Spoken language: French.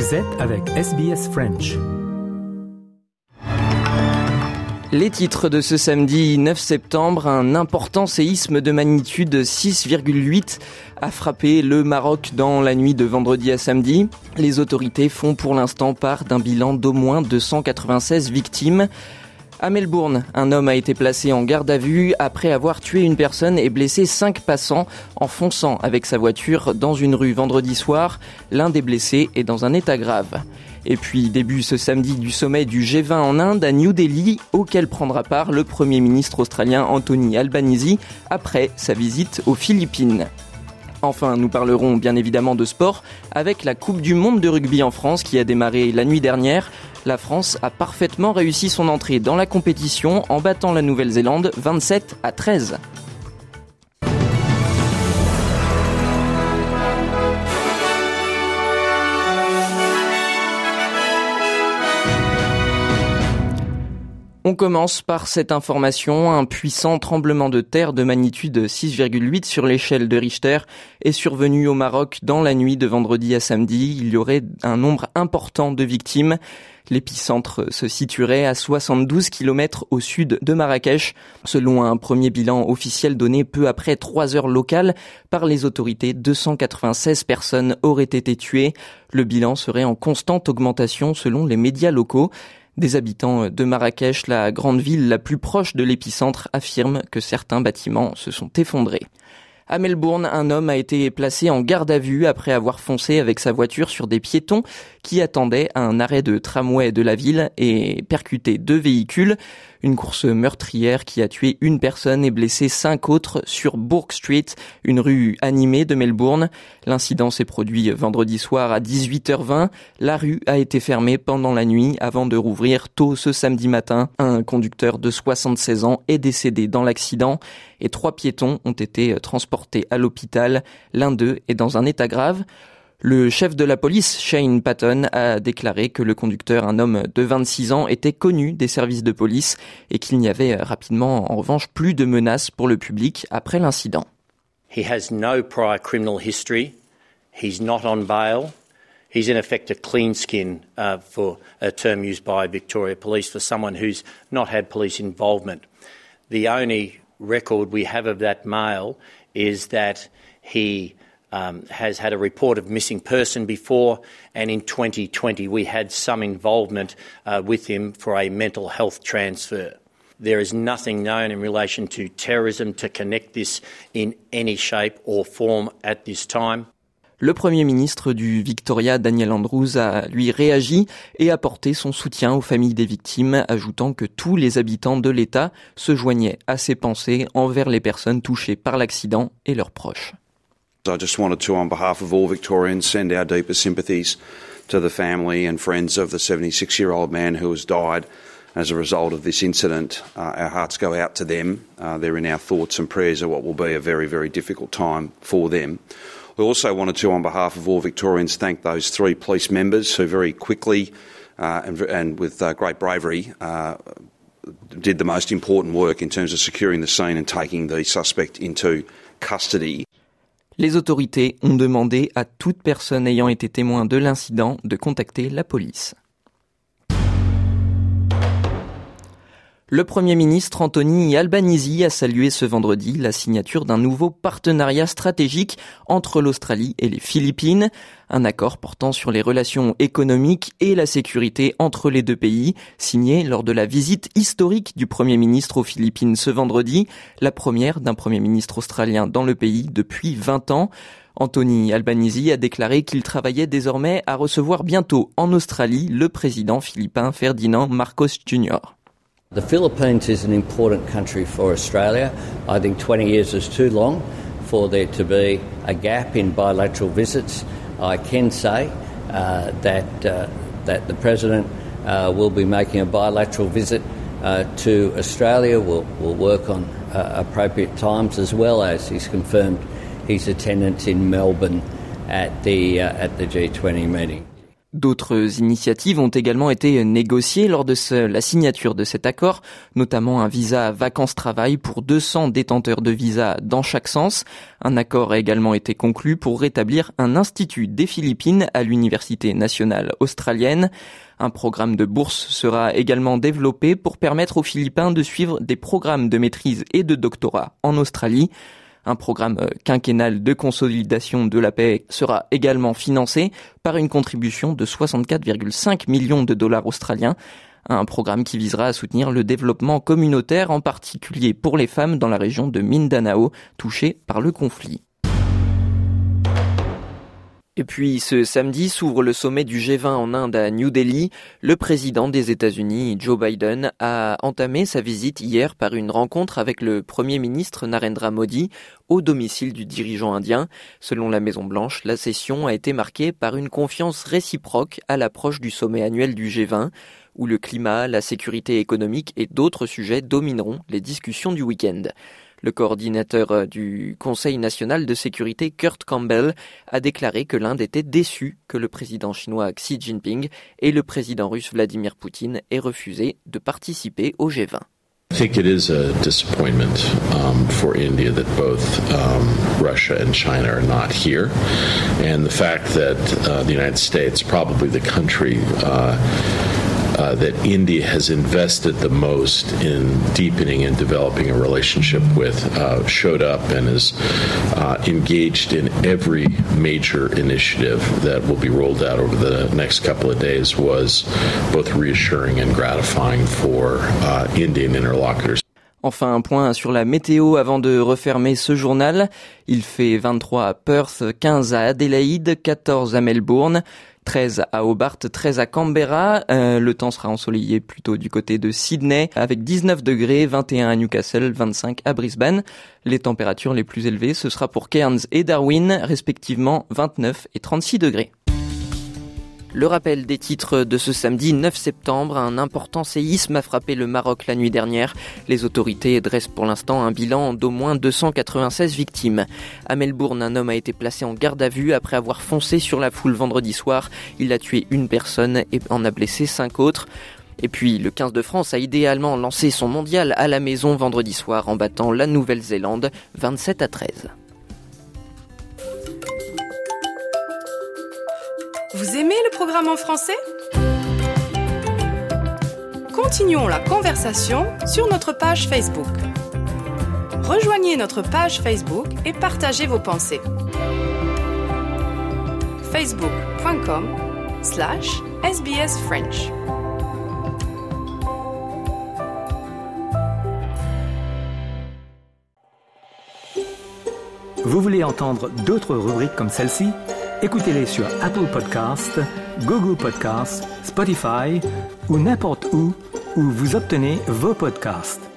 Vous avec SBS French. Les titres de ce samedi 9 septembre, un important séisme de magnitude 6,8 a frappé le Maroc dans la nuit de vendredi à samedi. Les autorités font pour l'instant part d'un bilan d'au moins 296 victimes. À Melbourne, un homme a été placé en garde à vue après avoir tué une personne et blessé cinq passants en fonçant avec sa voiture dans une rue vendredi soir. L'un des blessés est dans un état grave. Et puis début ce samedi du sommet du G20 en Inde à New Delhi, auquel prendra part le Premier ministre australien Anthony Albanese après sa visite aux Philippines. Enfin, nous parlerons bien évidemment de sport avec la Coupe du Monde de rugby en France qui a démarré la nuit dernière. La France a parfaitement réussi son entrée dans la compétition en battant la Nouvelle-Zélande 27 à 13. On commence par cette information. Un puissant tremblement de terre de magnitude 6,8 sur l'échelle de Richter est survenu au Maroc dans la nuit de vendredi à samedi. Il y aurait un nombre important de victimes. L'épicentre se situerait à 72 km au sud de Marrakech. Selon un premier bilan officiel donné peu après 3 heures locales par les autorités, 296 personnes auraient été tuées. Le bilan serait en constante augmentation selon les médias locaux. Des habitants de Marrakech, la grande ville la plus proche de l'épicentre, affirment que certains bâtiments se sont effondrés. À Melbourne, un homme a été placé en garde à vue après avoir foncé avec sa voiture sur des piétons qui attendaient un arrêt de tramway de la ville et percuté deux véhicules. Une course meurtrière qui a tué une personne et blessé cinq autres sur Bourke Street, une rue animée de Melbourne. L'incident s'est produit vendredi soir à 18h20. La rue a été fermée pendant la nuit avant de rouvrir tôt ce samedi matin. Un conducteur de 76 ans est décédé dans l'accident et trois piétons ont été transportés à l'hôpital. L'un d'eux est dans un état grave. Le chef de la police, Shane Patton, a déclaré que le conducteur, un homme de 26 ans, était connu des services de police et qu'il n'y avait rapidement, en revanche, plus de menaces pour le public après l'incident. He has no prior criminal history. He's not on bail. He's in effect a clean skin uh, for a term used by Victoria Police for someone who's not had police involvement. The only record we have of that male is that he um, has had a report of missing person before, and in 2020 we had some involvement uh, with him for a mental health transfer. There is nothing known in relation to terrorism to connect this in any shape or form at this time. Le Premier ministre du Victoria, Daniel Andrews, a lui réagi et apporté son soutien aux familles des victimes, ajoutant que tous les habitants de l'État se joignaient à ses pensées envers les personnes touchées par l'accident et leurs proches. I just wanted to, on behalf of all Victorians, send our deepest sympathies to the family and friends of the 76 year old man who has died as a result of this incident. Uh, our hearts go out to them. Uh, they're in our thoughts and prayers at what will be a very, very difficult time for them. We also wanted to, on behalf of all Victorians, thank those three police members who very quickly uh, and, and, with uh, great bravery uh, did the most important work in terms of securing the scene and taking the suspect into custody. Les autorités ont demandé à toute personne ayant été témoin de l'incident de contacter la police. Le Premier ministre Anthony Albanese a salué ce vendredi la signature d'un nouveau partenariat stratégique entre l'Australie et les Philippines, un accord portant sur les relations économiques et la sécurité entre les deux pays, signé lors de la visite historique du Premier ministre aux Philippines ce vendredi, la première d'un Premier ministre australien dans le pays depuis 20 ans. Anthony Albanese a déclaré qu'il travaillait désormais à recevoir bientôt en Australie le président philippin Ferdinand Marcos Jr. The Philippines is an important country for Australia. I think 20 years is too long for there to be a gap in bilateral visits. I can say uh, that, uh, that the President uh, will be making a bilateral visit uh, to Australia. We'll, we'll work on uh, appropriate times as well as he's confirmed his attendance in Melbourne at the, uh, at the G20 meeting. D'autres initiatives ont également été négociées lors de la signature de cet accord, notamment un visa vacances-travail pour 200 détenteurs de visa dans chaque sens. Un accord a également été conclu pour rétablir un institut des Philippines à l'Université nationale australienne. Un programme de bourse sera également développé pour permettre aux Philippins de suivre des programmes de maîtrise et de doctorat en Australie. Un programme euh, quinquennal de consolidation de la paix sera également financé par une contribution de 64,5 millions de dollars australiens. Un programme qui visera à soutenir le développement communautaire, en particulier pour les femmes dans la région de Mindanao, touchée par le conflit. Et puis ce samedi s'ouvre le sommet du G20 en Inde à New Delhi. Le président des États-Unis, Joe Biden, a entamé sa visite hier par une rencontre avec le Premier ministre Narendra Modi au domicile du dirigeant indien. Selon la Maison Blanche, la session a été marquée par une confiance réciproque à l'approche du sommet annuel du G20 où le climat, la sécurité économique et d'autres sujets domineront les discussions du week-end. Le coordinateur euh, du Conseil national de sécurité, Kurt Campbell, a déclaré que l'Inde était déçue que le président chinois Xi Jinping et le président russe Vladimir Poutine aient refusé de participer au G20. I think it is a disappointment um, for India that both um, Russia and China are not here. And the fact that uh, the United States, probably the country, uh, uh, that India has invested the most in deepening and developing a relationship with uh, showed up and is uh, engaged in every major initiative that will be rolled out over the next couple of days was both reassuring and gratifying for uh, Indian interlocutors. Enfin, un point sur la météo avant de refermer ce journal. Il fait 23 à Perth, 15 à Adélaïde, 14 à Melbourne. 13 à Hobart, 13 à Canberra. Euh, le temps sera ensoleillé plutôt du côté de Sydney avec 19 degrés, 21 à Newcastle, 25 à Brisbane. Les températures les plus élevées, ce sera pour Cairns et Darwin, respectivement 29 et 36 degrés. Le rappel des titres de ce samedi 9 septembre, un important séisme a frappé le Maroc la nuit dernière. Les autorités dressent pour l'instant un bilan d'au moins 296 victimes. À Melbourne, un homme a été placé en garde à vue après avoir foncé sur la foule vendredi soir. Il a tué une personne et en a blessé cinq autres. Et puis, le 15 de France a idéalement lancé son mondial à la maison vendredi soir en battant la Nouvelle-Zélande 27 à 13. Vous aimez le programme en français? Continuons la conversation sur notre page Facebook. Rejoignez notre page Facebook et partagez vos pensées. facebook.com slash sbsfrench Vous voulez entendre d'autres rubriques comme celle-ci? Écoutez-les sur Apple Podcasts, Google Podcasts, Spotify ou n'importe où où vous obtenez vos podcasts.